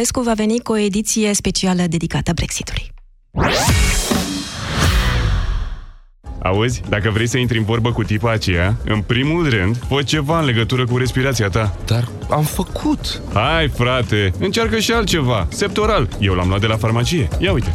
Pescu va veni cu o ediție specială dedicată Brexitului. Auzi, dacă vrei să intri în vorbă cu tipa aceea, în primul rând, fă ceva în legătură cu respirația ta. Dar am făcut. Hai, frate, încearcă și altceva. Septoral. Eu l-am luat de la farmacie. Ia uite.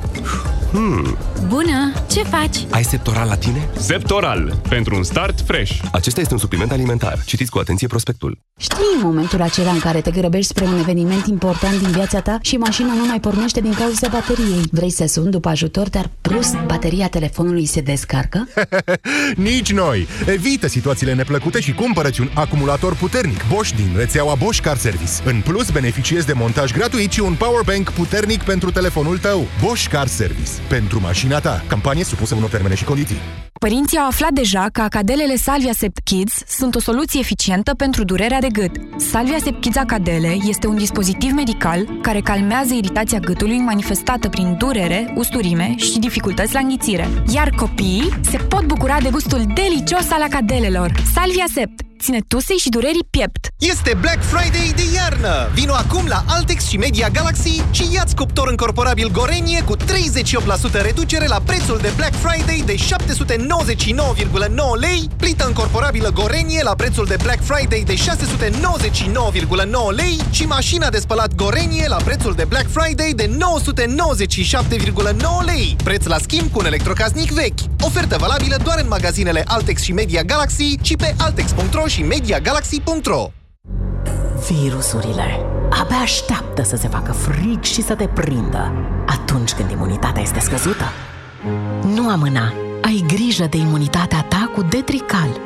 Hmm. Bună! Ce faci? Ai Septoral la tine? Septoral. Pentru un start fresh. Acesta este un supliment alimentar. Citiți cu atenție prospectul. Știi momentul acela în care te grăbești spre un eveniment important din viața ta și mașina nu mai pornește din cauza bateriei. Vrei să suni după ajutor, dar brusc bateria telefonului se descarcă? Nici noi! Evită situațiile neplăcute și cumpărăți un acumulator puternic Bosch din rețeaua Bosch Car Service. În plus, beneficiezi de montaj gratuit și un powerbank puternic pentru telefonul tău. Bosch Car Service. Pentru mașina ta. Campanie supusă unor termene și condiții. Părinții au aflat deja că acadelele Salvia Sept Kids sunt o soluție eficientă pentru durerea de gât. Salvia Sept Kids Acadele este un dispozitiv medical care calmează iritația gâtului manifestată prin durere, usturime și dificultăți la înghițire. Iar copiii se pot bucura de gustul delicios al acadelelor. Salvia Sept ține tusei și durerii piept. Este Black Friday de iarnă! Vino acum la Altex și Media Galaxy și ia-ți cuptor încorporabil Gorenie cu 38% reducere la prețul de Black Friday de 799,9 lei, plită încorporabilă Gorenie la prețul de Black Friday de 699,9 lei și mașina de spălat Gorenie la prețul de Black Friday de 997,9 lei. Preț la schimb cu un electrocasnic vechi. Ofertă valabilă doar în magazinele Altex și Media Galaxy și pe altex.ro și MediaGalaxy.ro Virusurile abia așteaptă să se facă frig și să te prindă atunci când imunitatea este scăzută. Nu amâna! Ai grijă de imunitatea ta cu Detrical.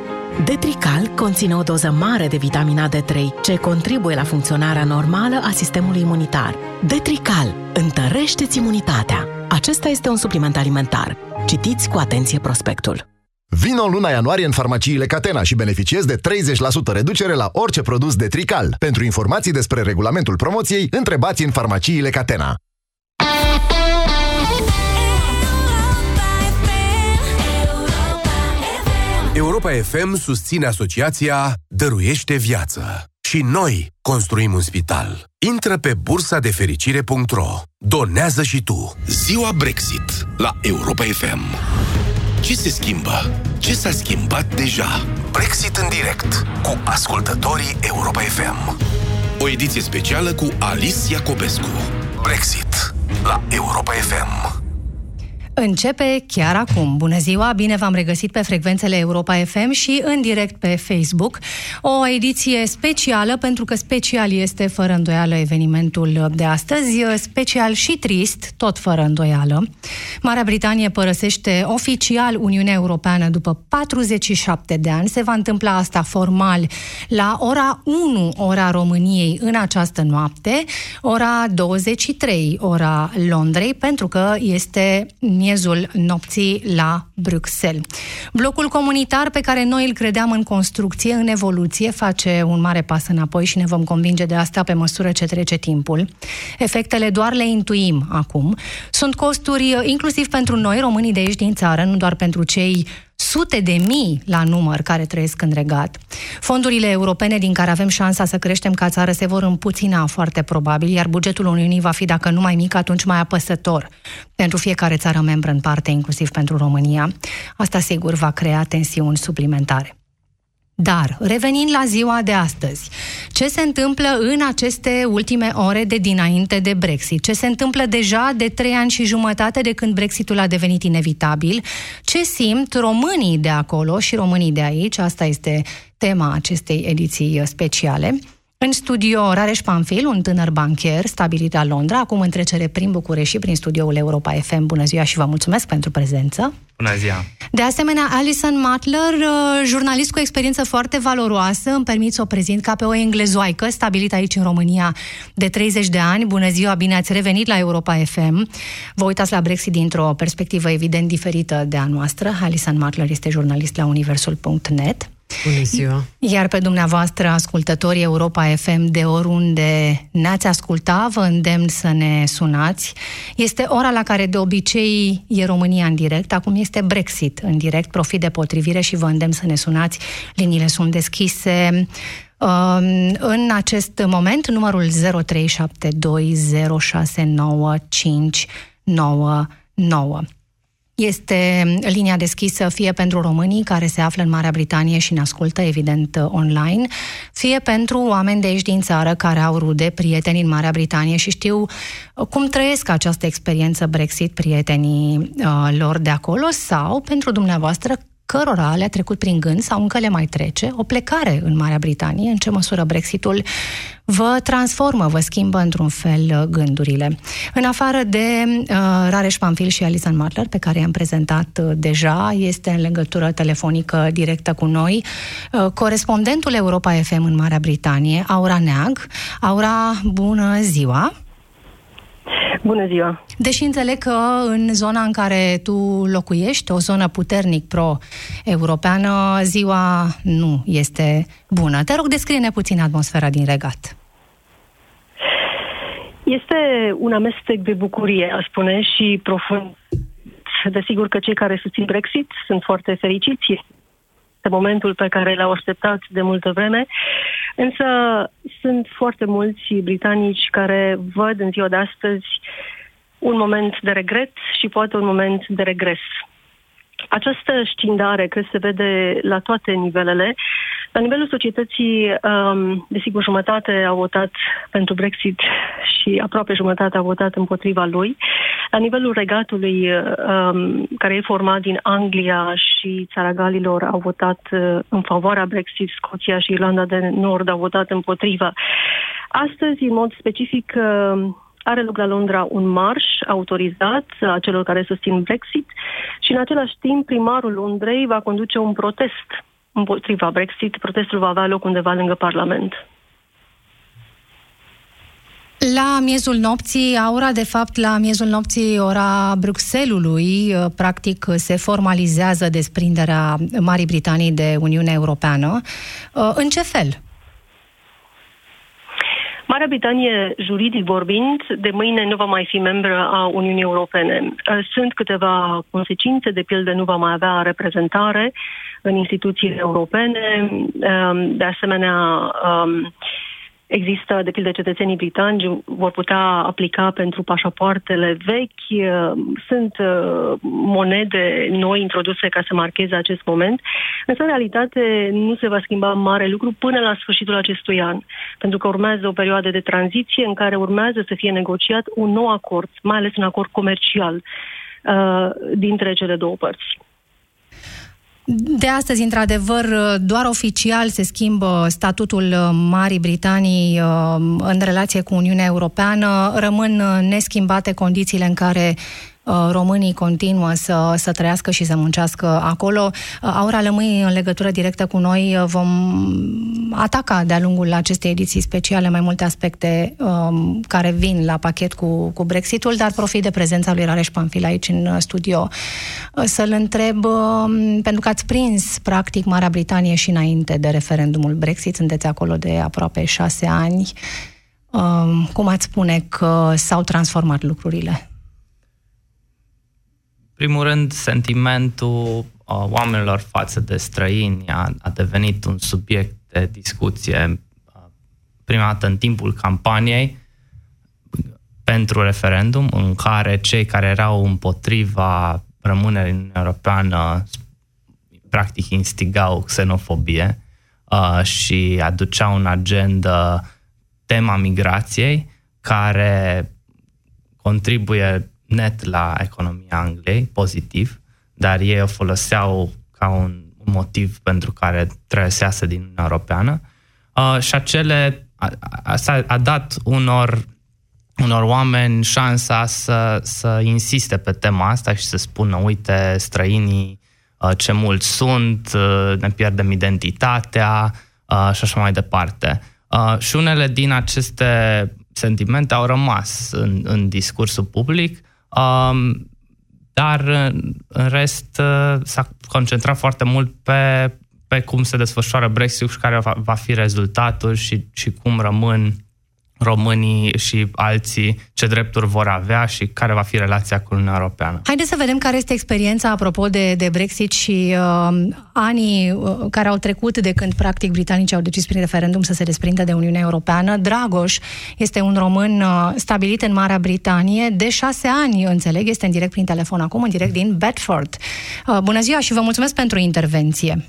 Detrical conține o doză mare de vitamina D3, ce contribuie la funcționarea normală a sistemului imunitar. Detrical întărește-ți imunitatea. Acesta este un supliment alimentar. Citiți cu atenție prospectul. Vino luna ianuarie în farmaciile Catena și beneficiezi de 30% reducere la orice produs de Trical. Pentru informații despre regulamentul promoției, întrebați în farmaciile Catena. Europa FM susține asociația Dăruiește Viață. Și noi construim un spital. Intră pe bursa de fericire.ro. Donează și tu. Ziua Brexit la Europa FM. Ce se schimbă? Ce s-a schimbat deja? Brexit în direct cu ascultătorii Europa FM. O ediție specială cu Alice Iacobescu. Brexit la Europa FM. Începe chiar acum. Bună ziua, bine v-am regăsit pe frecvențele Europa FM și în direct pe Facebook. O ediție specială, pentru că special este fără îndoială evenimentul de astăzi, special și trist, tot fără îndoială. Marea Britanie părăsește oficial Uniunea Europeană după 47 de ani. Se va întâmpla asta formal la ora 1, ora României, în această noapte, ora 23, ora Londrei, pentru că este miezul nopții la Bruxelles. Blocul comunitar pe care noi îl credeam în construcție, în evoluție, face un mare pas înapoi și ne vom convinge de asta pe măsură ce trece timpul. Efectele doar le intuim acum. Sunt costuri inclusiv pentru noi, românii de aici din țară, nu doar pentru cei sute de mii la număr care trăiesc în regat. Fondurile europene din care avem șansa să creștem ca țară se vor împuțina foarte probabil, iar bugetul Uniunii va fi, dacă nu mai mic, atunci mai apăsător pentru fiecare țară membră în parte, inclusiv pentru România. Asta sigur va crea tensiuni suplimentare. Dar, revenind la ziua de astăzi, ce se întâmplă în aceste ultime ore de dinainte de Brexit? Ce se întâmplă deja de trei ani și jumătate de când Brexitul a devenit inevitabil? Ce simt românii de acolo și românii de aici? Asta este tema acestei ediții speciale. În studio Rareș Panfil, un tânăr bancher stabilit la Londra, acum în trecere prin București și prin studioul Europa FM. Bună ziua și vă mulțumesc pentru prezență. Bună ziua! De asemenea, Alison Matler, uh, jurnalist cu experiență foarte valoroasă, îmi permit să o prezint ca pe o englezoaică stabilită aici în România de 30 de ani. Bună ziua, bine ați revenit la Europa FM. Vă uitați la Brexit dintr-o perspectivă evident diferită de a noastră. Alison Matler este jurnalist la universul.net. Bună ziua! Iar pe dumneavoastră, ascultătorii Europa FM, de oriunde ne-ați asculta, vă îndemn să ne sunați. Este ora la care de obicei e România în direct, acum este Brexit în direct, profit de potrivire și vă îndemn să ne sunați. Liniile sunt deschise. Um, în acest moment, numărul 0372069599 este linia deschisă fie pentru românii care se află în Marea Britanie și ne ascultă, evident, online, fie pentru oameni de aici din țară care au rude, prieteni în Marea Britanie și știu cum trăiesc această experiență Brexit prietenii uh, lor de acolo sau pentru dumneavoastră cărora le-a trecut prin gând sau încă le mai trece o plecare în Marea Britanie, în ce măsură Brexitul vă transformă, vă schimbă într-un fel uh, gândurile. În afară de uh, Rareș Panfil și Alison Marler, pe care i-am prezentat uh, deja, este în legătură telefonică directă cu noi, uh, corespondentul Europa FM în Marea Britanie, Aura Neag. Aura, bună ziua! Bună ziua! Deși înțeleg că în zona în care tu locuiești, o zonă puternic pro-europeană, ziua nu este bună. Te rog, descrie-ne puțin atmosfera din regat. Este un amestec de bucurie, aș spune, și profund. Desigur că cei care susțin Brexit sunt foarte fericiți este momentul pe care l-au așteptat de multă vreme, însă sunt foarte mulți britanici care văd în ziua de astăzi un moment de regret și poate un moment de regres. Această scindare cred se vede la toate nivelele. La nivelul societății, um, desigur, jumătate a votat pentru Brexit și aproape jumătate a votat împotriva lui. La nivelul regatului, um, care e format din Anglia și țara Galilor, au votat uh, în favoarea Brexit, Scoția și Irlanda de Nord au votat împotriva. Astăzi, în mod specific, um, are loc la Londra un marș autorizat a celor care susțin Brexit și în același timp primarul Londrei va conduce un protest împotriva Brexit. Protestul va avea loc undeva lângă Parlament. La miezul nopții, Aura, de fapt, la miezul nopții, ora Bruxellesului, practic, se formalizează desprinderea Marii Britanii de Uniunea Europeană. În ce fel? Marea Britanie, juridic vorbind, de mâine nu va mai fi membră a Uniunii Europene. Uh, sunt câteva consecințe, de pildă nu va mai avea reprezentare în instituțiile europene, um, de asemenea um, Există, de pildă, cetățenii britanici vor putea aplica pentru pașapoartele vechi. Uh, sunt uh, monede noi introduse ca să marcheze acest moment. Însă, în realitate, nu se va schimba mare lucru până la sfârșitul acestui an. Pentru că urmează o perioadă de tranziție în care urmează să fie negociat un nou acord, mai ales un acord comercial uh, dintre cele două părți. De astăzi, într-adevăr, doar oficial se schimbă statutul Marii Britanii uh, în relație cu Uniunea Europeană. Rămân neschimbate condițiile în care Uh, românii continuă să, să trăiască și să muncească acolo. Uh, Aura Lămâi, în legătură directă cu noi, uh, vom ataca de-a lungul acestei ediții speciale mai multe aspecte um, care vin la pachet cu, cu Brexitul, dar profit de prezența lui Rareș Panfil aici în studio să-l întreb, um, pentru că ați prins practic Marea Britanie și înainte de referendumul Brexit, sunteți acolo de aproape șase ani. Um, cum ați spune că s-au transformat lucrurile? Primul rând, sentimentul uh, oamenilor față de străini a, a devenit un subiect de discuție uh, prima dată în timpul campaniei pentru referendum, în care cei care erau împotriva rămânerii în Europeană practic instigau xenofobie uh, și aduceau în agenda tema migrației, care contribuie net la economia Angliei, pozitiv, dar ei o foloseau ca un, un motiv pentru care trebuie să iasă din Uniunea Europeană. Uh, și acele a, a, a dat unor unor oameni șansa să, să insiste pe tema asta și să spună, uite, străinii uh, ce mulți sunt, uh, ne pierdem identitatea uh, și așa mai departe. Și unele din aceste sentimente au rămas în, în discursul public Um, dar în rest uh, s-a concentrat foarte mult pe, pe cum se desfășoară Brexit și care va, va fi rezultatul și, și cum rămân românii și alții ce drepturi vor avea și care va fi relația cu Uniunea Europeană. Haideți să vedem care este experiența apropo de, de Brexit și uh, anii uh, care au trecut de când practic britanicii au decis prin referendum să se desprindă de Uniunea Europeană. Dragoș este un român uh, stabilit în Marea Britanie de șase ani, înțeleg, este în direct prin telefon acum, în direct din Bedford. Uh, bună ziua și vă mulțumesc pentru intervenție.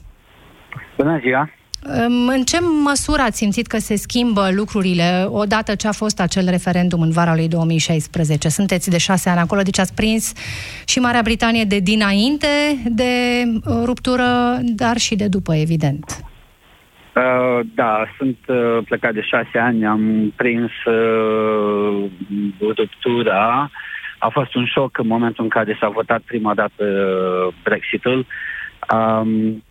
Bună ziua! În ce măsură ați simțit că se schimbă lucrurile odată ce a fost acel referendum în vara lui 2016? Sunteți de șase ani acolo, deci ați prins și Marea Britanie de dinainte de uh, ruptură, dar și de după, evident. Uh, da, sunt uh, plecat de șase ani, am prins uh, ruptura. A fost un șoc în momentul în care s-a votat prima dată uh, Brexitul. Um,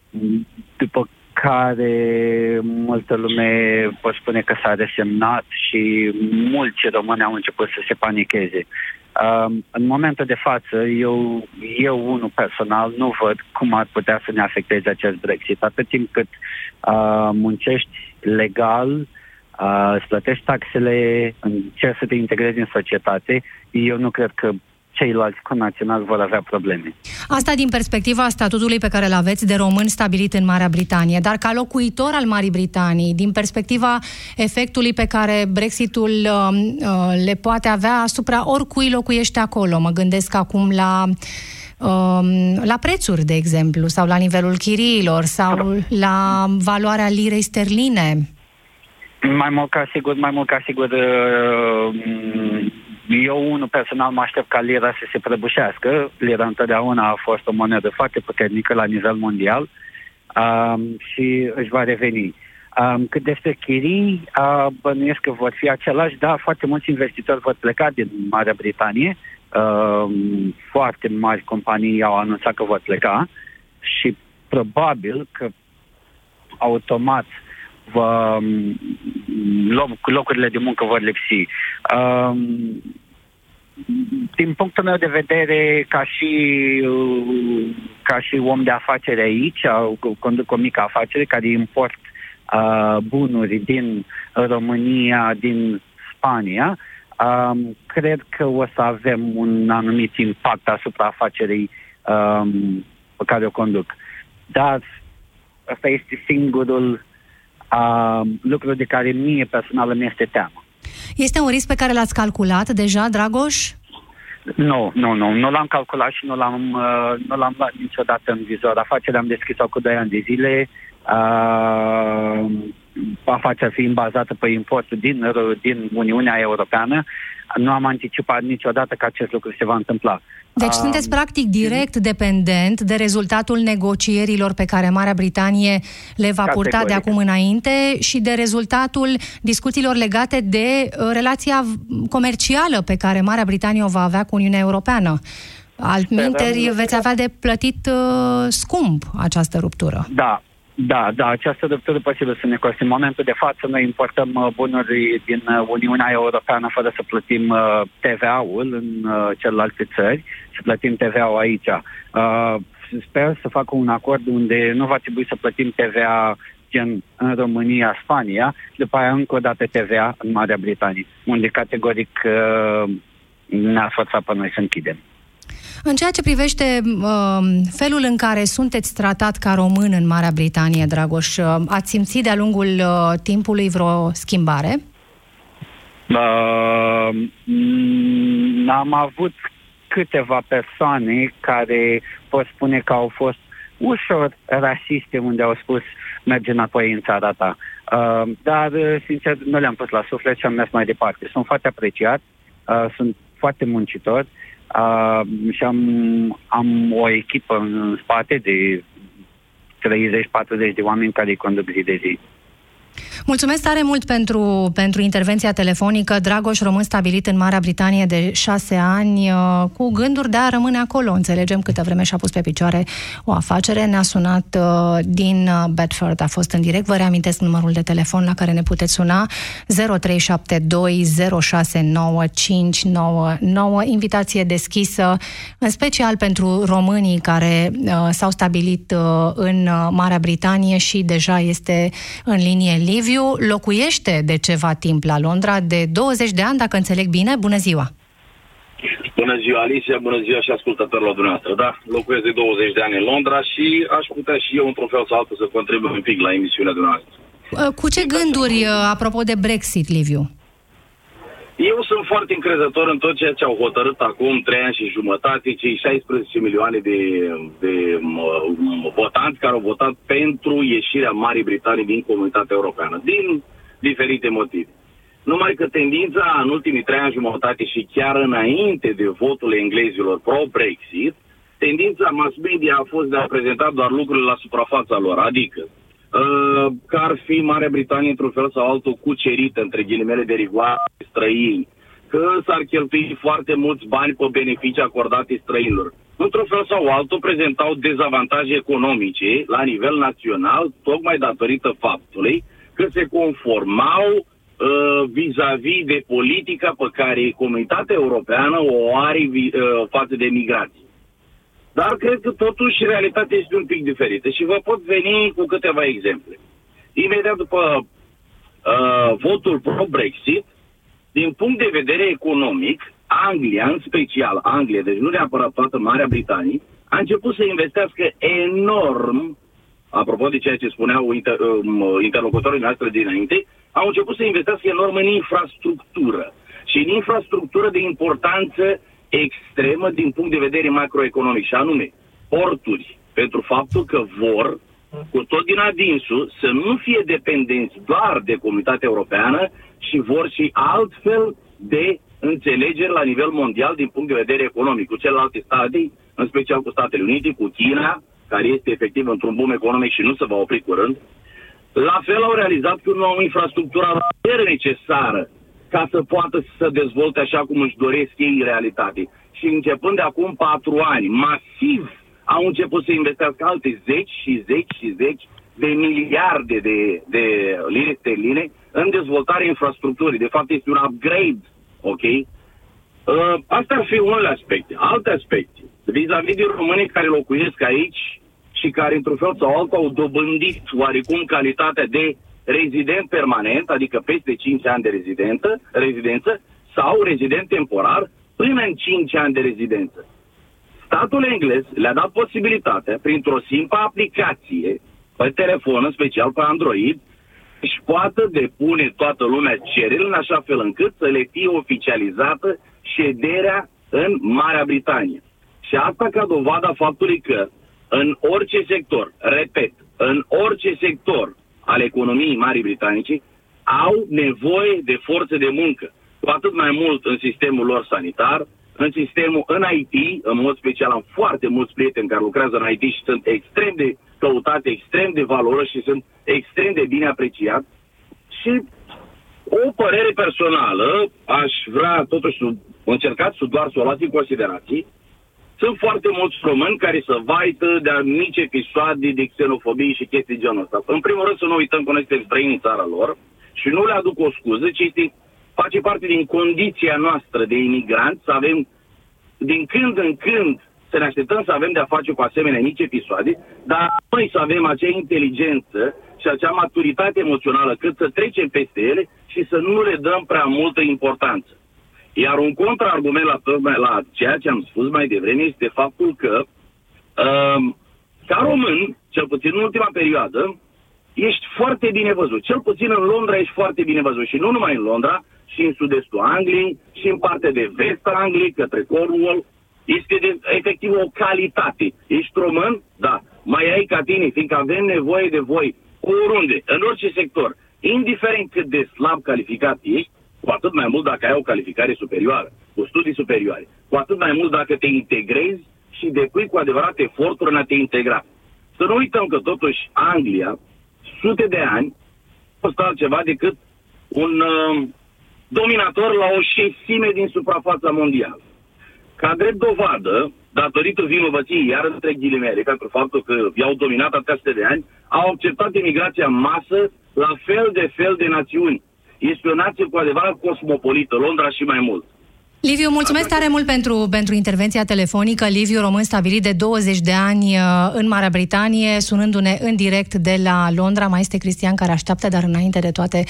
după care multă lume pot spune că s-a resemnat și mulți români au început să se panicheze. Uh, în momentul de față, eu, eu unul personal nu văd cum ar putea să ne afecteze acest Brexit. Atât timp cât uh, muncești legal, uh, îți plătești taxele, încerci să te integrezi în societate, eu nu cred că ceilalți conaționali vor avea probleme. Asta din perspectiva statutului pe care îl aveți de român stabilit în Marea Britanie, dar ca locuitor al Marii Britanii, din perspectiva efectului pe care Brexitul uh, uh, le poate avea asupra oricui locuiește acolo. Mă gândesc acum la um, la prețuri, de exemplu, sau la nivelul chiriilor, sau la valoarea lirei sterline. Mai mult ca sigur, mai mult ca sigur, uh, eu, unul personal, mă aștept ca lira să se prăbușească. Lira întotdeauna a fost o monedă foarte puternică la nivel mondial um, și își va reveni. Um, cât despre chirii, uh, bănuiesc că vor fi același, da, foarte mulți investitori vor pleca din Marea Britanie, uh, foarte mari companii au anunțat că vor pleca și probabil că automat va, um, locurile de muncă vor lipsi. Um, din punctul meu de vedere, ca și, ca și om de afaceri aici, conduc o mică afacere care import uh, bunuri din România, din Spania, um, cred că o să avem un anumit impact asupra afacerii um, pe care o conduc. Dar ăsta este singurul uh, lucru de care mie personal mi este teamă. Este un risc pe care l-ați calculat deja, Dragoș? Nu, nu, nu. Nu l-am calculat și nu l-am, uh, nu l-am luat niciodată în vizor. Afacerea am deschis-o cu 2 ani de zile. Uh, afacerea fiind bazată pe importul din, din Uniunea Europeană. Nu am anticipat niciodată că acest lucru se va întâmpla. Deci um, sunteți practic direct dependent de rezultatul negocierilor pe care Marea Britanie le va categoric. purta de acum înainte și de rezultatul discuțiilor legate de uh, relația comercială pe care Marea Britanie o va avea cu Uniunea Europeană. Altminteri veți avea de plătit uh, scump această ruptură. Da, da, da, această ruptură posibil să ne coste. În momentul de față noi importăm uh, bunuri din uh, Uniunea Europeană fără să plătim uh, TVA-ul în celelalte țări și plătim TVA-ul aici. Sper să facă un acord unde nu va trebui să plătim TVA gen în România, Spania și după aia încă o dată TVA în Marea Britanie, unde categoric ne-a forțat pe noi să închidem. În ceea ce privește uh, felul în care sunteți tratat ca român în Marea Britanie, Dragoș, uh, ați simțit de-a lungul uh, timpului vreo schimbare? Uh, am avut câteva persoane care pot spune că au fost ușor rasiste unde au spus merge înapoi în țara ta. Uh, dar, uh, sincer, nu le-am pus la suflet și am mers mai departe. Sunt foarte apreciat, uh, sunt foarte muncitor uh, Uh, și am, am o echipă în spate de 30-40 de oameni care îi conduc zi de zi. Mulțumesc tare mult pentru, pentru intervenția telefonică. Dragoș, român stabilit în Marea Britanie de șase ani, uh, cu gânduri de a rămâne acolo. Înțelegem câtă vreme și-a pus pe picioare o afacere. Ne-a sunat uh, din uh, Bedford, a fost în direct. Vă reamintesc numărul de telefon la care ne puteți suna 0372 069599. Invitație deschisă, în special pentru românii care s-au stabilit în Marea Britanie și deja este în linie Liviu Liviu locuiește de ceva timp la Londra, de 20 de ani, dacă înțeleg bine. Bună ziua! Bună ziua, Alicia, bună ziua și ascultătorilor dumneavoastră. Da, locuiesc de 20 de ani în Londra și aș putea și eu, într-un fel sau altul, să contribui un pic la emisiunea dumneavoastră. Uh, cu ce gânduri, uh, apropo de Brexit, Liviu? Eu sunt foarte încrezător în tot ceea ce au hotărât acum trei ani și jumătate, cei 16 milioane de, de uh, votanți care au votat pentru ieșirea Marii Britanii din comunitatea europeană, din diferite motive. Numai că tendința în ultimii trei ani jumătate și chiar înainte de votul englezilor pro-Brexit, tendința mass media a fost de a prezenta doar lucrurile la suprafața lor, adică uh, că ar fi Marea Britanie într-un fel sau altul cucerită, între ghilimele de rigoare, străini, că s-ar cheltui foarte mulți bani pe beneficii acordate străinilor. Într-un fel sau altul prezentau dezavantaje economice la nivel național, tocmai datorită faptului că se conformau Uh, vis-a-vis de politica pe care comunitatea europeană o are uh, față de migrație. Dar cred că totuși realitatea este un pic diferită și vă pot veni cu câteva exemple. Imediat după uh, votul pro-Brexit, din punct de vedere economic, Anglia, în special Anglia, deci nu neapărat toată Marea Britanie, a început să investească enorm, apropo de ceea ce spuneau inter, uh, interlocutorii noastre dinainte, au început să investească enorm în infrastructură. Și în infrastructură de importanță extremă din punct de vedere macroeconomic, și anume porturi, pentru faptul că vor, cu tot din adinsul, să nu fie dependenți doar de comunitatea europeană și vor și altfel de înțelegeri la nivel mondial din punct de vedere economic, cu celelalte state, în special cu Statele Unite, cu China, care este efectiv într-un boom economic și nu se va opri curând, la fel au realizat că nu au infrastructura necesară ca să poată să se dezvolte așa cum își doresc ei în realitate. Și începând de acum patru ani, masiv au început să investească alte zeci și zeci și zeci de miliarde de, de lire sterline în dezvoltarea infrastructurii. De fapt, este un upgrade, ok? Uh, asta ar fi unele aspecte. Alte aspecte, vis-a-vis de românii care locuiesc aici, și care, într-un fel sau altul, au dobândit oarecum calitatea de rezident permanent, adică peste 5 ani de rezidență, rezidență, sau rezident temporar până în 5 ani de rezidență. Statul englez le-a dat posibilitatea, printr-o simplă aplicație pe telefon, în special pe Android, și poată depune toată lumea cererile în așa fel încât să le fie oficializată șederea în Marea Britanie. Și asta ca dovada faptului că în orice sector, repet, în orice sector al economiei Marii Britanice, au nevoie de forță de muncă. Cu atât mai mult în sistemul lor sanitar, în sistemul, în IT, în mod special am foarte mulți prieteni care lucrează în IT și sunt extrem de căutate, extrem de valoroși și sunt extrem de bine apreciați. Și o părere personală, aș vrea totuși să încercați să doar să o luați în considerație, sunt foarte mulți români care se vaită de mici episoade de xenofobie și chestii genul ăsta. În primul rând să nu uităm că noi suntem străini în țara lor și nu le aduc o scuză, ci este, face parte din condiția noastră de imigranți să avem din când în când să ne așteptăm să avem de-a face cu asemenea mici episoade, dar noi să avem acea inteligență și acea maturitate emoțională cât să trecem peste ele și să nu le dăm prea multă importanță. Iar un contraargument la, la ceea ce am spus mai devreme este faptul că, um, ca român, cel puțin în ultima perioadă, ești foarte bine văzut. Cel puțin în Londra ești foarte bine văzut. Și nu numai în Londra, și în sud-estul Angliei, și în partea de vest a Angliei, către Cornwall. Este de, efectiv o calitate. Ești român? Da. Mai ai ca tine, fiindcă avem nevoie de voi oriunde, în orice sector. Indiferent cât de slab calificat ești, cu atât mai mult dacă ai o calificare superioară, cu studii superioare, cu atât mai mult dacă te integrezi și depui cu adevărat eforturi în a te integra. Să nu uităm că totuși Anglia, sute de ani, a fost altceva decât un uh, dominator la o șesime din suprafața mondială. Ca drept dovadă, datorită vinovăției, iar între ghilimele, pentru faptul că i-au dominat atâtea de ani, au acceptat emigrația în masă la fel de fel de națiuni este o nație cu adevărat cosmopolită, Londra și mai mult. Liviu, mulțumesc tare mult pentru, pentru intervenția telefonică. Liviu, român stabilit de 20 de ani uh, în Marea Britanie, sunându-ne în direct de la Londra. Mai este Cristian care așteaptă, dar înainte de toate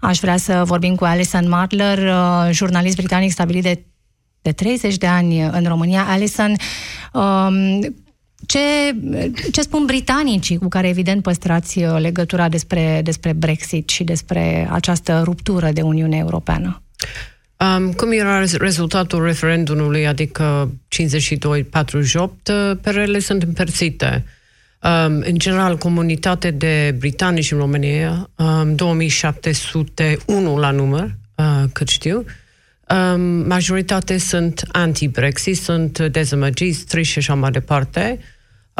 aș vrea să vorbim cu Alison Martler, uh, jurnalist britanic stabilit de, de 30 de ani în România. Alison, um, ce, ce spun britanicii cu care evident păstrați uh, legătura despre, despre Brexit și despre această ruptură de Uniune Europeană? Um, cum era rezultatul referendumului, adică 52-48, perele sunt împărțite. Um, în general, comunitate de britanici în România, um, 2701 la număr, uh, cât știu, um, majoritate sunt anti-Brexit, sunt dezamăgiți, triși și așa mai departe.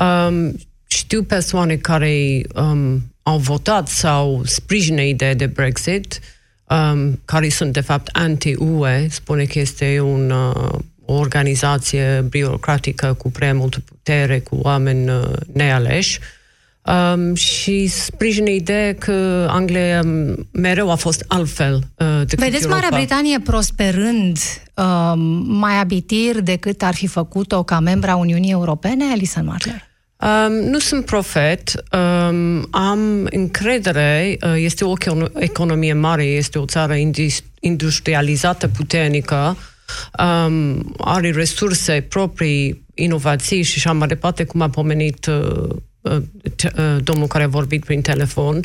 Um, știu persoane care um, au votat sau sprijină ideea de Brexit, um, care sunt de fapt anti-UE, spune că este un, uh, o organizație birocratică cu prea multă putere, cu oameni uh, nealeși. Um, și sprijină ideea că Anglia um, mereu a fost altfel uh, decât Vedeți Europa. Marea Britanie prosperând um, mai abitir decât ar fi făcut-o ca membra Uniunii Europene, Alison Marler? Um, nu sunt profet, um, am încredere, uh, este o economie mare, este o țară industrializată puternică, um, are resurse proprii, inovații și așa mai departe, cum a pomenit uh, uh, uh, domnul care a vorbit prin telefon.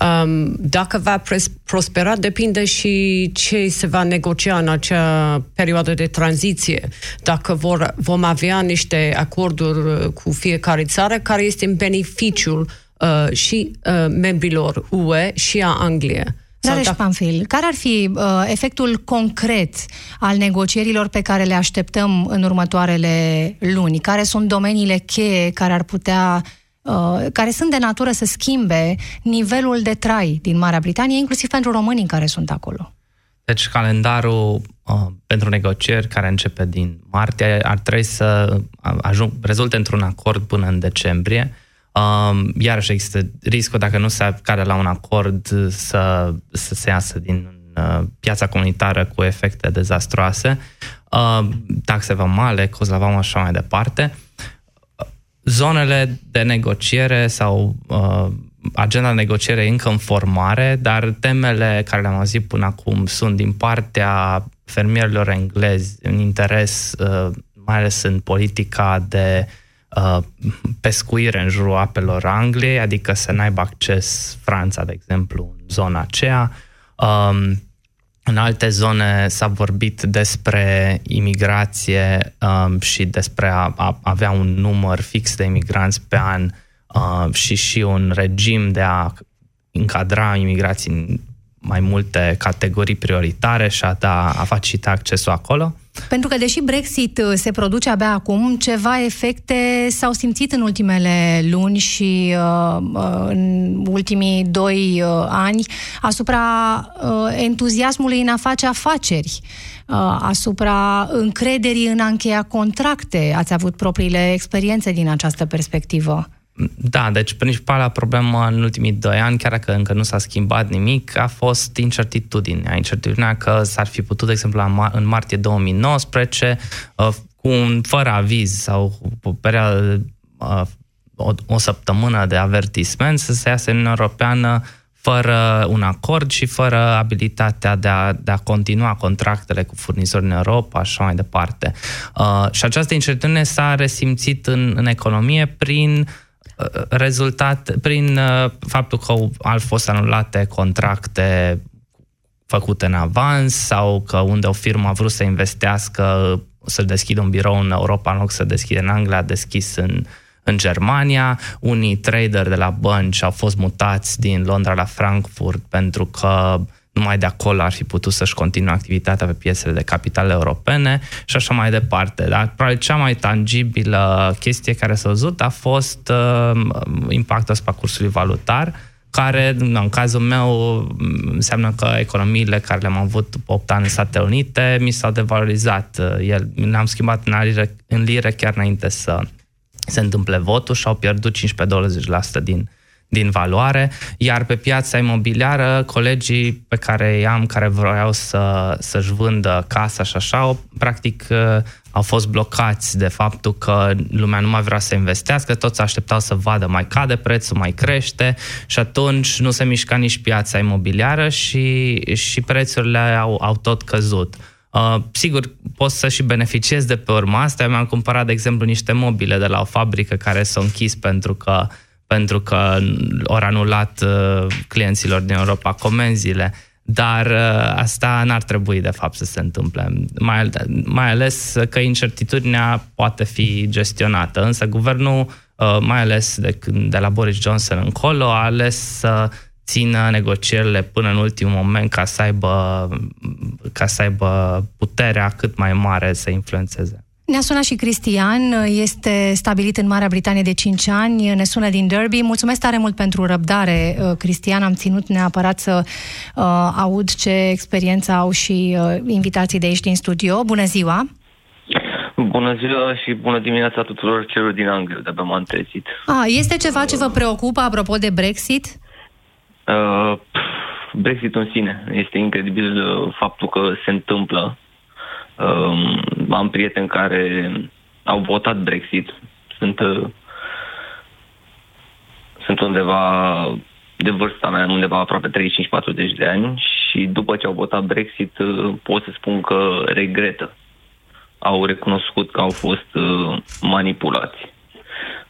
Um, dacă va prospera, depinde și ce se va negocia în acea perioadă de tranziție. Dacă vor, vom avea niște acorduri uh, cu fiecare țară care este în beneficiul uh, și uh, membrilor UE și a Anglia. Rareș dacă... Panfil, care ar fi uh, efectul concret al negocierilor pe care le așteptăm în următoarele luni? Care sunt domeniile cheie care ar putea Uh, care sunt de natură să schimbe nivelul de trai din Marea Britanie, inclusiv pentru românii care sunt acolo. Deci calendarul uh, pentru negocieri care începe din martie ar trebui să ajung, rezulte într-un acord până în decembrie. Uh, iarăși există riscul, dacă nu se cade la un acord, să, să se iasă din uh, piața comunitară cu efecte dezastroase, uh, taxe vamale, cost la vamă și așa mai departe. Uh, zonele de negociere sau uh, agenda de negociere e încă în formare, dar temele care le-am auzit până acum sunt din partea fermierilor englezi în interes, uh, mai ales în politica de uh, pescuire în jurul apelor Angliei, adică să n-aibă acces Franța, de exemplu, în zona aceea. Um, în alte zone s-a vorbit despre imigrație um, și despre a, a avea un număr fix de imigranți pe an uh, și și un regim de a încadra imigrații în mai multe categorii prioritare și a, da, a facilita accesul acolo. Pentru că, deși Brexit uh, se produce abia acum, ceva efecte s-au simțit în ultimele luni și uh, uh, în ultimii doi uh, ani asupra uh, entuziasmului în a face afaceri, uh, asupra încrederii în a încheia contracte. Ați avut propriile experiențe din această perspectivă. Da, deci principala problemă în ultimii doi ani, chiar dacă încă nu s-a schimbat nimic, a fost incertitudinea. Incertitudinea că s-ar fi putut, de exemplu, în martie 2019, uh, cu un fără aviz sau o perioadă, uh, o, o săptămână de avertisment, să se iasă în Uniunea Europeană fără un acord și fără abilitatea de a, de a continua contractele cu furnizori în Europa și așa mai departe. Uh, și această incertitudine s-a resimțit în, în economie prin uh, rezultat prin uh, faptul că au fost anulate contracte făcute în avans sau că unde o firmă a vrut să investească să deschidă un birou în Europa în loc să deschide în Anglia, a deschis în, în Germania. Unii trader de la bănci au fost mutați din Londra la Frankfurt pentru că numai de acolo ar fi putut să-și continue activitatea pe piesele de capitale europene și așa mai departe. Dar probabil cea mai tangibilă chestie care s-a văzut a fost uh, impactul asupra cursului valutar, care, în cazul meu, înseamnă că economiile care le-am avut după 8 ani în Statele Unite mi s-au devalorizat. El, le-am schimbat în lire, în lire chiar înainte să se întâmple votul și au pierdut 15-20% din, din valoare, iar pe piața imobiliară, colegii pe care i-am, care vreau să, să-și vândă casa și așa, practic uh, au fost blocați de faptul că lumea nu mai vrea să investească, toți așteptau să vadă mai cade prețul, mai crește și atunci nu se mișca nici piața imobiliară și, și prețurile au, au tot căzut. Uh, sigur, poți să și beneficiezi de pe urma asta. Eu mi-am cumpărat, de exemplu, niște mobile de la o fabrică care s-au închis pentru că pentru că au anulat uh, clienților din Europa comenzile, dar uh, asta n-ar trebui de fapt să se întâmple, mai, mai ales că incertitudinea poate fi gestionată, însă guvernul, uh, mai ales de, de la Boris Johnson încolo, a ales să țină negocierile până în ultimul moment ca să aibă, ca să aibă puterea cât mai mare să influențeze. Ne-a sunat și Cristian, este stabilit în Marea Britanie de 5 ani, ne sună din Derby. Mulțumesc tare mult pentru răbdare, uh, Cristian. Am ținut neapărat să uh, aud ce experiență au și uh, invitații de aici din studio. Bună ziua! Bună ziua și bună dimineața tuturor celor din Anglia, de pe m-am trezit. Ah, este ceva ce vă preocupă apropo de Brexit? Uh, Brexit în sine. Este incredibil uh, faptul că se întâmplă Um, am prieteni care au votat Brexit. Sunt, uh, sunt undeva de vârsta mea, undeva aproape 35-40 de ani și după ce au votat Brexit uh, pot să spun că regretă. Au recunoscut că au fost uh, manipulați.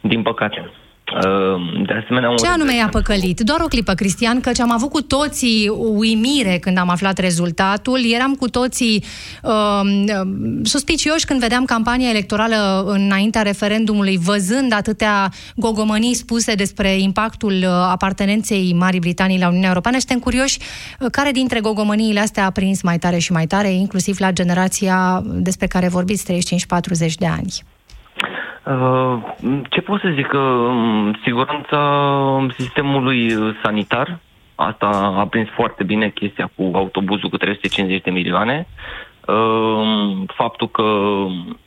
Din păcate. Ehm, de asemenea, Ce anume i-a păcălit? Doar o clipă, Cristian, căci am avut cu toții uimire când am aflat rezultatul. Eram cu toții uh, suspicioși când vedeam campania electorală înaintea referendumului, văzând atâtea gogomănii spuse despre impactul uh, apartenenței Marii Britanii la Uniunea Europeană. Suntem curioși uh, care dintre gogomăniile astea a prins mai tare și mai tare, inclusiv la generația despre care vorbiți, 35-40 de ani. Uh, ce pot să zic? Că um, siguranța sistemului sanitar, asta a prins foarte bine chestia cu autobuzul cu 350 de milioane. Uh, faptul că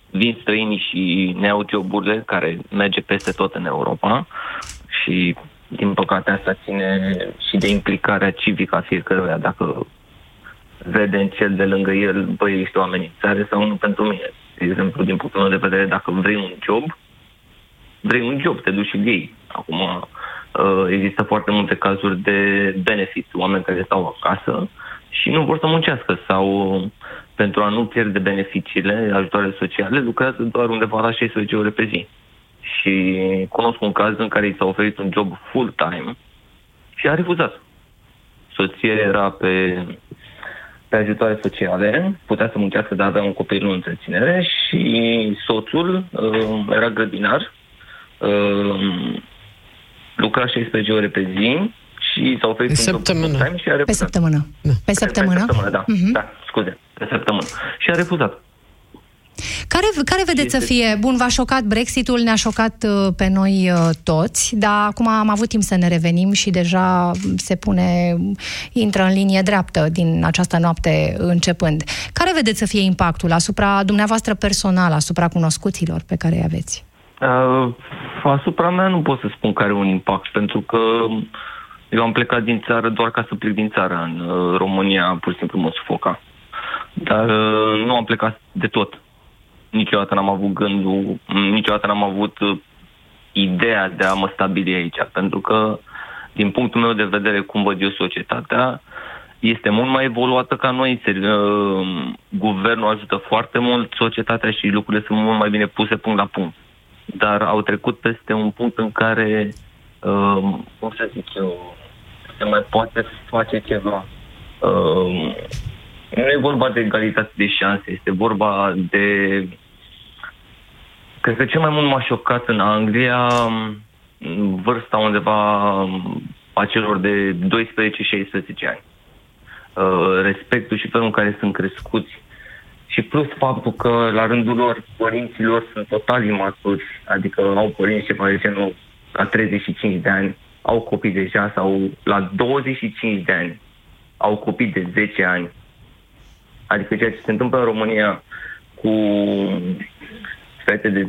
vin străinii și ne iau joburile, care merge peste tot în Europa și din păcate asta ține și de implicarea civică a fiecăruia, dacă vede în cel de lângă el, băi, ești o amenințare sau nu pentru mine de exemplu, din punctul meu de vedere, dacă vrei un job, vrei un job, te duci și iei. Acum, uh, există foarte multe cazuri de benefit, oameni care stau acasă și nu vor să muncească sau pentru a nu pierde beneficiile, ajutoarele sociale, lucrează doar undeva la 16 ore pe zi. Și cunosc un caz în care i s-a oferit un job full-time și a refuzat. Soția era pe pe ajutoare sociale, putea să muncească, dar avea un copil în întreținere și soțul uh, era grădinar, uh, lucra 16 ore pe zi și s-a oferit pe săptămână. și a refuzat. Pe săptămână. Da. Pe săptămână? Pe săptămână, da. Uh-huh. Da, scuze, pe săptămână. Și a refuzat. Care, care vedeți este... să fie? Bun, v-a șocat Brexitul, ne-a șocat uh, pe noi uh, toți, dar acum am avut timp să ne revenim și deja se pune, intră în linie dreaptă din această noapte începând. Care vedeți să fie impactul asupra dumneavoastră personal, asupra cunoscuților pe care îi aveți? Uh, asupra mea nu pot să spun care are un impact, pentru că eu am plecat din țară doar ca să plec din țară. În uh, România pur și simplu mă sufoca. Dar uh, nu am plecat de tot niciodată n-am avut gândul, niciodată n-am avut uh, ideea de a mă stabili aici, pentru că, din punctul meu de vedere, cum văd eu societatea, este mult mai evoluată ca noi. Uh, guvernul ajută foarte mult societatea și lucrurile sunt mult mai bine puse punct la punct. Dar au trecut peste un punct în care, uh, cum să zic eu, se mai poate face ceva. Nu e vorba de egalitate de șanse, este vorba de Cred că cel mai mult m-a șocat în Anglia vârsta undeva a celor de 12-16 ani. Uh, respectul și felul în care sunt crescuți și plus faptul că la rândul lor părinților sunt total imaturi, adică au părinți ce de genul la 35 de ani, au copii deja sau la 25 de ani au copii de 10 ani. Adică ceea ce se întâmplă în România cu fete de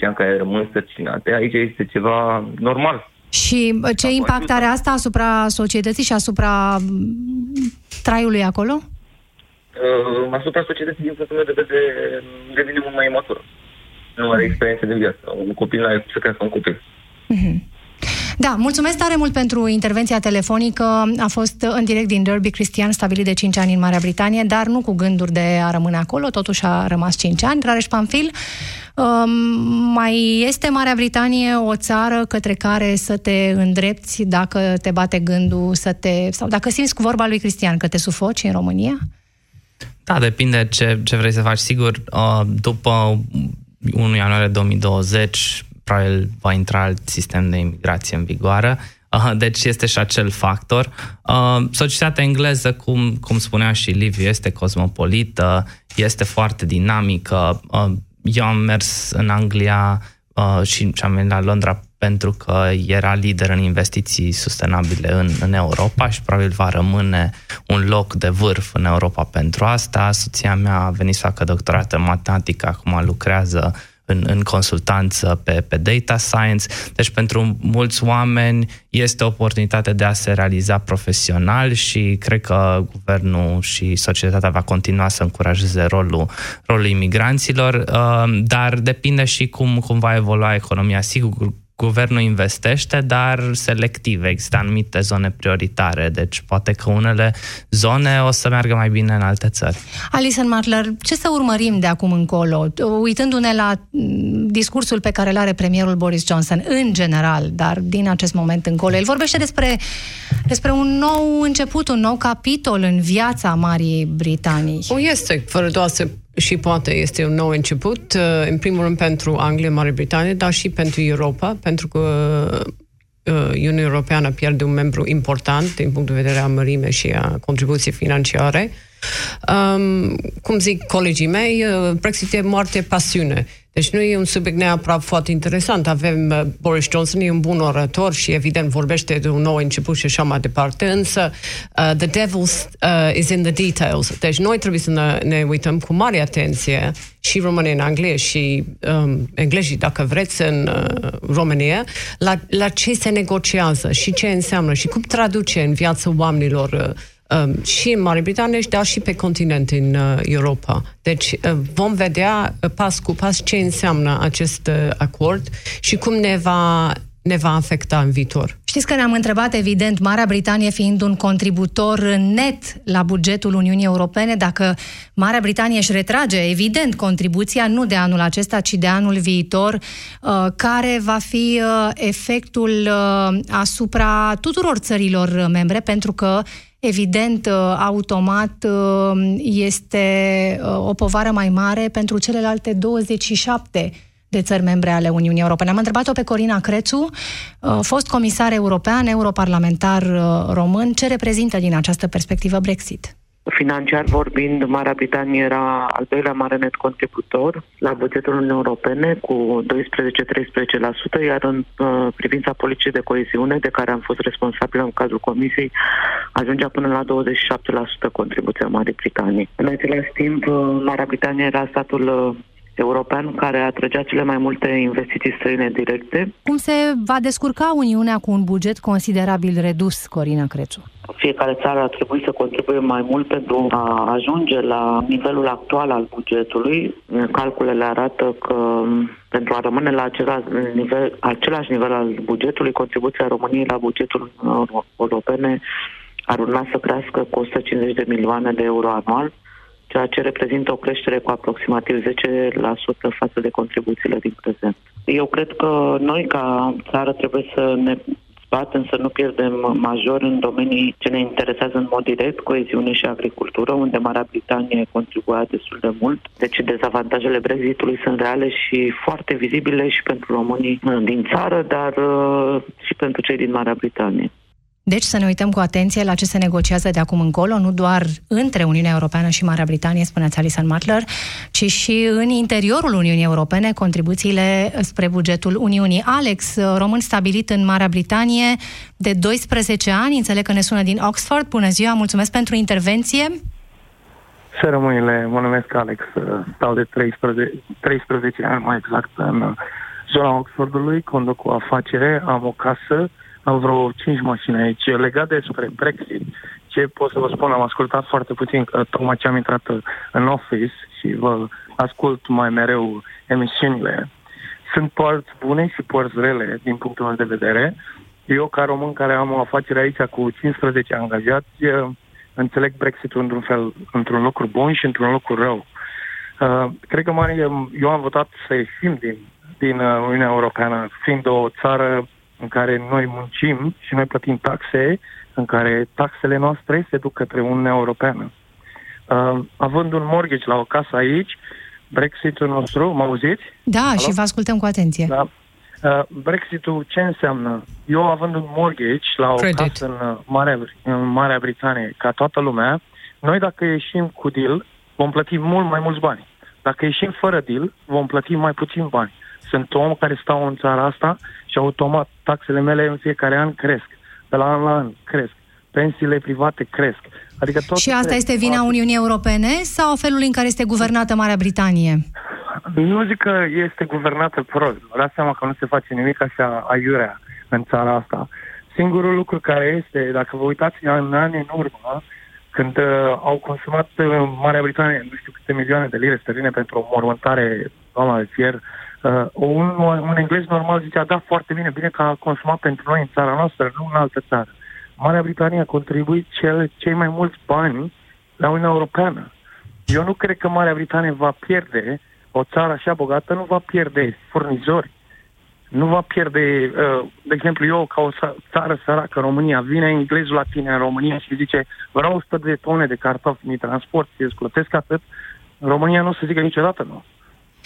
10-15 ani care rămân sărcinate, aici este ceva normal. Și ce impact are asta asupra societății și asupra traiului acolo? Uh, asupra societății, din punctul meu de vedere, devine mult mai imatură. Nu are experiență de viață. Un copil nu are să crească un copil. Mm-hmm. Da, mulțumesc tare mult pentru intervenția telefonică. A fost în direct din Derby Cristian, stabilit de 5 ani în Marea Britanie, dar nu cu gânduri de a rămâne acolo, totuși a rămas 5 ani. Rareș Panfil, um, mai este Marea Britanie o țară către care să te îndrepți dacă te bate gândul, să te, sau dacă simți cu vorba lui Cristian că te sufoci în România? Da, depinde ce, ce vrei să faci. Sigur, uh, după 1 ianuarie 2020 probabil va intra alt sistem de imigrație în vigoare. Uh, deci este și acel factor. Uh, societatea engleză, cum, cum spunea și Liviu, este cosmopolită, este foarte dinamică. Uh, eu am mers în Anglia și am venit la Londra pentru că era lider în investiții sustenabile în, în Europa și probabil va rămâne un loc de vârf în Europa pentru asta. Soția mea a venit să facă doctorat în matematică, acum lucrează în, în consultanță pe, pe data science. Deci pentru mulți oameni este o oportunitate de a se realiza profesional și cred că guvernul și societatea va continua să încurajeze rolul, rolul imigranților, uh, dar depinde și cum, cum va evolua economia. Sigur, guvernul investește, dar selectiv. Există anumite zone prioritare, deci poate că unele zone o să meargă mai bine în alte țări. Alison Martler, ce să urmărim de acum încolo? Uitându-ne la mm, discursul pe care îl are premierul Boris Johnson în general, dar din acest moment încolo, el vorbește despre, despre un nou început, un nou capitol în viața Marii Britanii. O este, fără doar să și poate este un nou început, uh, în primul rând pentru Anglia, Marea Britanie, dar și pentru Europa, pentru că uh, Uniunea Europeană pierde un membru important din punct de vedere a mărime și a contribuției financiare. Um, cum zic colegii mei, uh, Brexit e moarte pasiune. Deci nu e un subiect neapărat foarte interesant. Avem uh, Boris Johnson, e un bun orator și evident vorbește de un nou început și așa mai departe, însă uh, the devil uh, is in the details. Deci noi trebuie să ne, ne uităm cu mare atenție și românii în Anglia și um, englezii, dacă vreți, în uh, România, la, la ce se negociază și ce înseamnă și cum traduce în viața oamenilor uh, um, și în Marea Britanie, dar și pe continent în uh, Europa. Deci uh, vom vedea uh, pas cu pas ce înseamnă acest uh, acord și cum ne va ne va afecta în viitor. Știți că ne-am întrebat, evident, Marea Britanie fiind un contributor net la bugetul Uniunii Europene, dacă Marea Britanie își retrage, evident, contribuția nu de anul acesta, ci de anul viitor, uh, care va fi uh, efectul asupra tuturor țărilor membre, pentru că evident, uh, automat uh, este uh, o povară mai mare pentru celelalte 27 de țări membre ale Uniunii Europene. Am întrebat-o pe Corina Crețu, fost comisar european, europarlamentar român, ce reprezintă din această perspectivă Brexit? Financiar vorbind, Marea Britanie era al doilea mare net contributor la bugetul Uniunii Europene cu 12-13%, iar în uh, privința politicii de coeziune, de care am fost responsabil în cazul Comisiei, ajungea până la 27% contribuția Marii Britanii. În același timp, uh, Marea Britanie era statul uh, european care atrăgea cele mai multe investiții străine directe. Cum se va descurca Uniunea cu un buget considerabil redus, Corina Crețu? Fiecare țară ar trebui să contribuie mai mult pentru a ajunge la nivelul actual al bugetului. Calculele arată că pentru a rămâne la același nivel, același nivel al bugetului, contribuția României la bugetul europene ar urma să crească cu 150 de milioane de euro anual ceea ce reprezintă o creștere cu aproximativ 10% față de contribuțiile din prezent. Eu cred că noi, ca țară, trebuie să ne batem să nu pierdem major în domenii ce ne interesează în mod direct, coeziune și agricultură, unde Marea Britanie contribuia destul de mult. Deci dezavantajele Brexitului sunt reale și foarte vizibile și pentru românii din țară, dar uh, și pentru cei din Marea Britanie. Deci să ne uităm cu atenție la ce se negociază de acum încolo, nu doar între Uniunea Europeaną și Marea Britanie, spuneați Alison Matler, ci și în interiorul Uniunii Europene, contribuțiile spre bugetul Uniunii. Alex, român stabilit în Marea Britanie de 12 ani, înțeleg că ne sună din Oxford. Bună ziua, mulțumesc pentru intervenție. Să rămâile, mă numesc Alex, stau de 13, 13 ani mai exact în zona Oxfordului, conduc o afacere, am o casă, am vreo 5 mașini aici. Legat despre Brexit, ce pot să vă spun, am ascultat foarte puțin, că tocmai ce am intrat în office și vă ascult mai mereu emisiunile. Sunt părți bune și părți rele din punctul meu de vedere. Eu, ca român care am o afacere aici cu 15 angajați, eh, înțeleg Brexitul într-un fel, într-un lucru bun și într-un lucru rău. Uh, cred că mare, eu am votat să ieșim din, din uh, Uniunea Europeană, fiind o țară în care noi muncim și noi plătim taxe, în care taxele noastre se duc către Uniunea Europeană. Uh, având un mortgage la o casă aici, Brexitul nostru, mă auziți? Da, Alo? și vă ascultăm cu atenție. Da. Uh, Brexitul ce înseamnă? Eu având un mortgage la o Credit. casă în uh, Marea, în Marea Britanie, ca toată lumea, noi dacă ieșim cu deal, vom plăti mult mai mulți bani. Dacă ieșim fără deal, vom plăti mai puțin bani. Sunt om care stau în țara asta și automat taxele mele în fiecare an cresc. De la an la an cresc. Pensiile private cresc. Adică tot și asta este vina Uniunii Europene sau felul în care este guvernată Marea Britanie? Nu zic că este guvernată prost. Vă dați seama că nu se face nimic așa aiurea în țara asta. Singurul lucru care este, dacă vă uitați în anii în urmă, când uh, au consumat uh, Marea Britanie nu știu câte milioane de lire sterline pentru o mormântare, doamna de fier, uh, un, un englez normal zicea, da, foarte bine, bine că a consumat pentru noi în țara noastră, nu în altă țară. Marea Britanie a contribuit cel, cei mai mulți bani la Uniunea Europeană. Eu nu cred că Marea Britanie va pierde, o țară așa bogată nu va pierde furnizori nu va pierde, uh, de exemplu, eu ca o țară săracă, România, vine englezul la tine în România și zice vreau 100 de tone de cartofi, mi transport și îți plătesc atât, în România nu o să zică niciodată nu.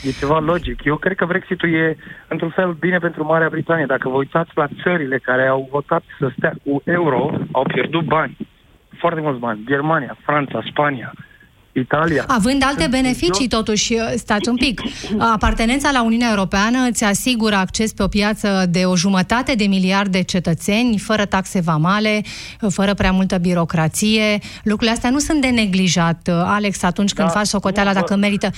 E ceva logic. Eu cred că Brexitul e, într-un fel, bine pentru Marea Britanie. Dacă vă uitați la țările care au votat să stea cu euro, au pierdut bani. Foarte mulți bani. Germania, Franța, Spania. Italia. Având alte beneficii, totuși, stați un pic. Apartenența la Uniunea Europeană îți asigură acces pe o piață de o jumătate de miliard de cetățeni, fără taxe vamale, fără prea multă birocrație. Lucrurile astea nu sunt de neglijat, Alex, atunci când da, faci socoteala dacă merită.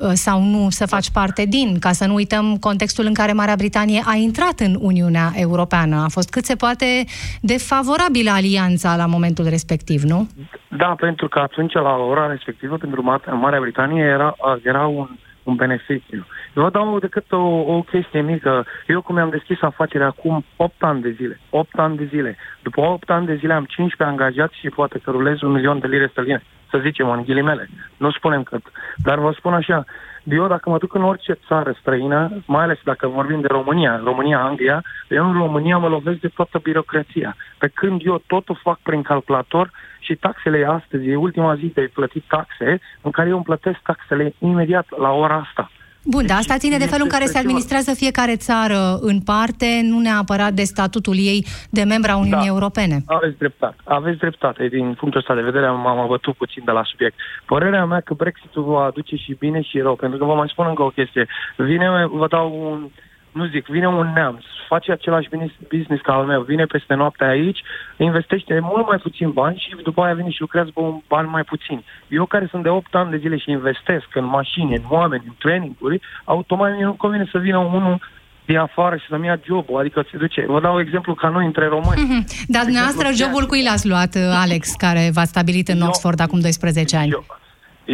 Uh, sau nu să faci parte din, ca să nu uităm contextul în care Marea Britanie a intrat în Uniunea Europeană. A fost cât se poate de favorabilă alianța la momentul respectiv, nu? Da, pentru că atunci, la ora respectivă, pentru Marea Britanie era, era un, un beneficiu. Eu vă dau decât o, o chestie mică. Eu cum mi-am deschis afacerea acum 8 ani de zile. 8 ani de zile. După 8 ani de zile am 15 angajați și poate că rulez un milion de lire sterline să zicem, în ghilimele. Nu spunem cât. Dar vă spun așa, eu dacă mă duc în orice țară străină, mai ales dacă vorbim de România, România, Anglia, eu în România mă lovesc de toată birocrația. Pe când eu totul fac prin calculator și taxele astăzi, e ultima zi de plătit taxe, în care eu îmi plătesc taxele imediat la ora asta. Bun, dar asta ține de felul în care se administrează fiecare țară în parte, nu neapărat de statutul ei de membra Uniunii da, Europene. Aveți dreptate. Aveți dreptate. Din punctul ăsta de vedere m-am abătut puțin de la subiect. Părerea mea că Brexitul va aduce și bine și rău, pentru că vă mai spun încă o chestie. Vine, vă dau un nu zic, vine un neamț, face același business ca al meu, vine peste noapte aici, investește mult mai puțin bani și după aia vine și lucrează cu bani mai puțin. Eu care sunt de 8 ani de zile și investesc în mașini, în oameni, în traininguri, automat nu convine să vină unul din afară și să-mi ia jobul, adică se duce. Vă dau exemplu ca noi între români. Mm-hmm. Dar dumneavoastră jobul cui l-ați luat, Alex, care v-a stabilit în Oxford eu, acum 12 ani? Eu,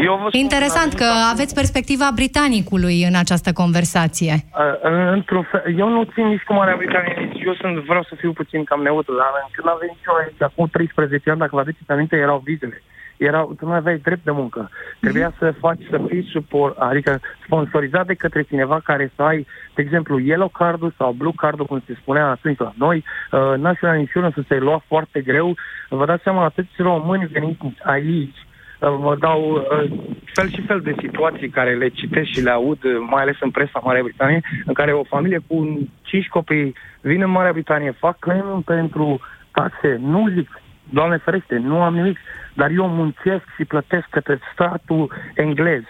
eu vă Interesant că aveți perspectiva britanicului în această conversație. Uh, într-un fel, eu nu țin nici cu Marea Britanie, nici eu sunt, vreau să fiu puțin cam neutru, dar când am venit eu aici, acum 13 ani, dacă vă aduceți aminte, erau vizele. Erau, tu nu aveai drept de muncă. Trebuia mm-hmm. să faci, să fii suport, adică sponsorizat de către cineva care să ai, de exemplu, yellow card sau blue card cum se spunea atunci la noi, uh, National Insurance se lua foarte greu. Vă dați seama, atâți români veniți aici, vă dau uh, fel și fel de situații care le citesc și le aud, uh, mai ales în presa Marea Britanie, în care o familie cu cinci copii vine în Marea Britanie, fac claim pentru taxe, nu zic, Doamne ferește, nu am nimic, dar eu muncesc și plătesc către statul englez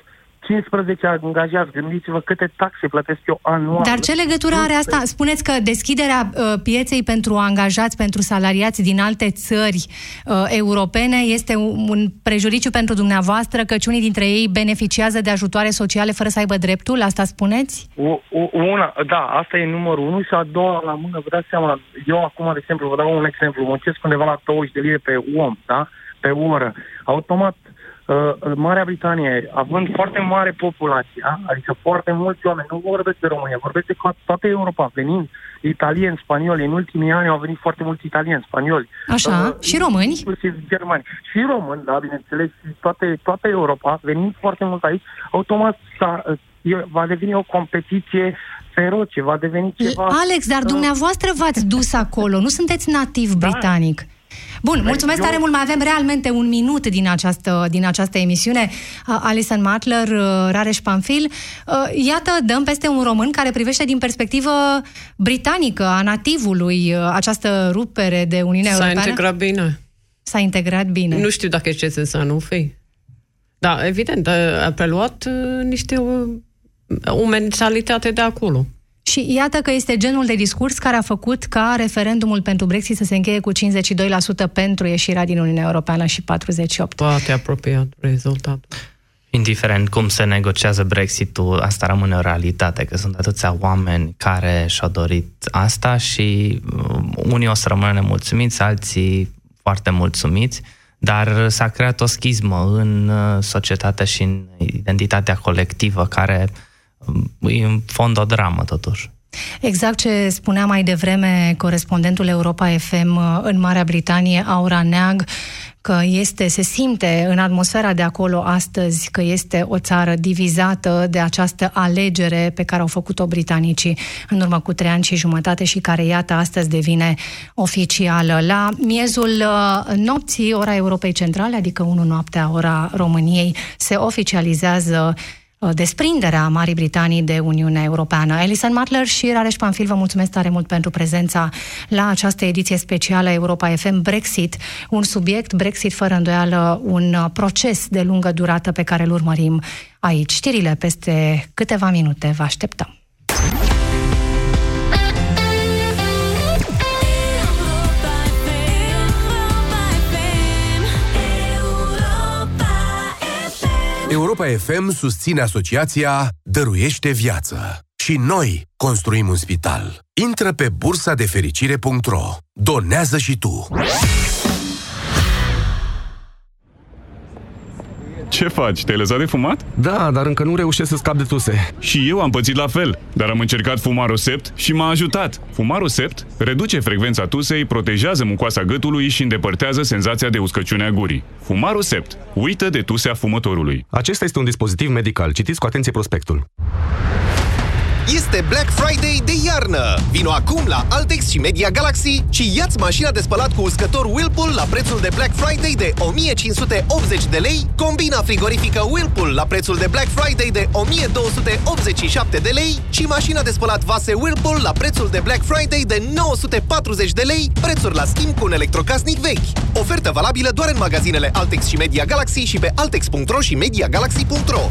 15 angajați, gândiți-vă câte taxe plătesc eu anual. Dar ce legătură are asta? Spuneți că deschiderea uh, pieței pentru angajați, pentru salariați din alte țări uh, europene este un, un prejudiciu pentru dumneavoastră, căci unii dintre ei beneficiază de ajutoare sociale fără să aibă dreptul? Asta spuneți? O, o, una, da, asta e numărul unu și a doua la mână, vă dați seama, eu acum, de exemplu, vă dau un exemplu, muncesc undeva la 20 de lire pe om, da? pe oră. Automat, uh, Marea Britanie, având foarte mare populație, adică foarte mulți oameni, nu vorbesc de România, vorbesc de toată Europa, venind italieni, spanioli, în ultimii ani au venit foarte mulți italieni, spanioli. Așa, uh, și români. Inclusiv germani. Și români, da, bineînțeles, și toate, toată Europa, venind foarte mult aici, automat s-a, uh, va deveni o competiție feroce, va deveni ceva... Alex, dar uh, dumneavoastră v-ați dus acolo, nu sunteți nativ da. britanic. Bun, mulțumesc tare mult. Mai avem realmente un minut din această, din această emisiune. Alison Matler, Rareș Panfil. Iată, dăm peste un român care privește din perspectivă britanică a nativului această rupere de Uniunea S-a Europeană. S-a integrat bine. S-a integrat bine. Nu știu dacă e ce să nu fi. Da, evident, a preluat niște o mentalitate de acolo. Și iată că este genul de discurs care a făcut ca referendumul pentru Brexit să se încheie cu 52% pentru ieșirea din Uniunea Europeană și 48%. Poate apropiat rezultatul. Indiferent cum se negociază Brexitul, asta rămâne o realitate, că sunt atâția oameni care și-au dorit asta și unii o să rămână nemulțumiți, alții foarte mulțumiți, dar s-a creat o schismă în societate și în identitatea colectivă care e în fond o dramă, totuși. Exact ce spunea mai devreme corespondentul Europa FM în Marea Britanie, Aura Neag, că este, se simte în atmosfera de acolo astăzi că este o țară divizată de această alegere pe care au făcut-o britanicii în urmă cu trei ani și jumătate și care, iată, astăzi devine oficială. La miezul nopții, ora Europei Centrale, adică 1 noaptea, ora României, se oficializează desprinderea Marii Britanii de Uniunea Europeană. Alison Matler și Rareș Panfil, vă mulțumesc tare mult pentru prezența la această ediție specială Europa FM Brexit, un subiect Brexit fără îndoială, un proces de lungă durată pe care îl urmărim aici. Știrile peste câteva minute vă așteptăm. Europa FM susține asociația Dăruiește Viață. Și noi construim un spital. Intră pe bursa de fericire.ro. Donează și tu! Ce faci? Te-ai lăsat de fumat? Da, dar încă nu reușesc să scap de tuse. Și eu am pățit la fel, dar am încercat Fumaro Sept și m-a ajutat. Fumaro Sept reduce frecvența tusei, protejează mucoasa gâtului și îndepărtează senzația de uscăciune a gurii. Fumaro Sept. Uită de tusea fumătorului. Acesta este un dispozitiv medical. Citiți cu atenție prospectul. Este Black Friday de iarnă! Vino acum la Altex și Media Galaxy și iați mașina de spălat cu uscător Whirlpool la prețul de Black Friday de 1580 de lei, combina frigorifică Whirlpool la prețul de Black Friday de 1287 de lei și mașina de spălat vase Whirlpool la prețul de Black Friday de 940 de lei, prețuri la schimb cu un electrocasnic vechi. Ofertă valabilă doar în magazinele Altex și Media Galaxy și pe altex.ro și MediaGalaxy.ro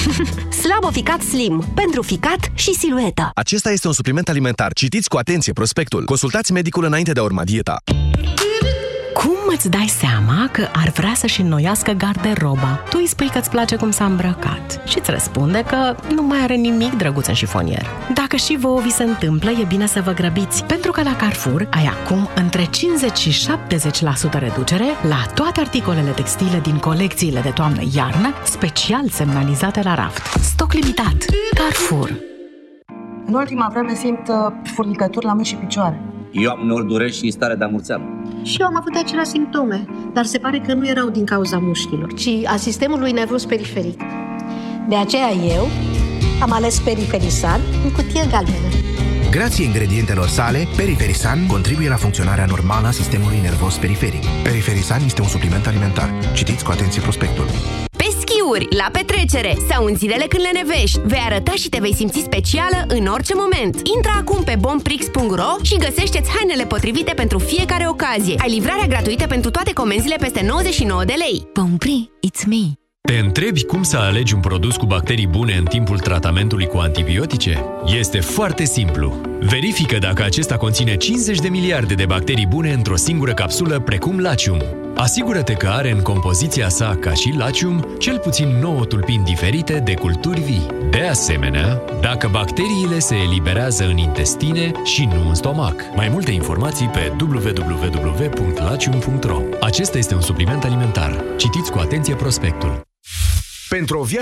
Slaboficat Slim. Pentru ficat și silueta. Acesta este un supliment alimentar. Citiți cu atenție prospectul. Consultați medicul înainte de a urma dieta. Cum îți dai seama că ar vrea să-și înnoiască garderoba? Tu îi spui că îți place cum s-a îmbrăcat și îți răspunde că nu mai are nimic drăguț în șifonier. Dacă și vouă vi se întâmplă, e bine să vă grăbiți, pentru că la Carrefour ai acum între 50 și 70% reducere la toate articolele textile din colecțiile de toamnă-iarnă, special semnalizate la raft. Stoc limitat. Carrefour. În ultima vreme simt uh, furnicături la mâini și picioare. Eu am uneori dureri și stare de amurțeală. Și eu am avut aceleași simptome, dar se pare că nu erau din cauza mușchilor, ci a sistemului nervos periferic. De aceea eu am ales Periferisan în cutie galbenă. Grație ingredientelor sale, Periferisan contribuie la funcționarea normală a sistemului nervos periferic. Periferisan este un supliment alimentar. Citiți cu atenție prospectul. Pe schiuri, la petrecere sau în zilele când le nevești, vei arăta și te vei simți specială în orice moment. Intră acum pe bomprix.ro și găsește-ți hainele potrivite pentru fiecare ocazie. Ai livrarea gratuită pentru toate comenzile peste 99 de lei. Bompri, it's me. Te întrebi cum să alegi un produs cu bacterii bune în timpul tratamentului cu antibiotice? Este foarte simplu. Verifică dacă acesta conține 50 de miliarde de bacterii bune într-o singură capsulă, precum Lacium. Asigură-te că are în compoziția sa, ca și Lacium, cel puțin 9 tulpini diferite de culturi vii. De asemenea, dacă bacteriile se eliberează în intestine și nu în stomac. Mai multe informații pe www.lacium.ro Acesta este un supliment alimentar. Citiți cu atenție prospectul. Pentru o viață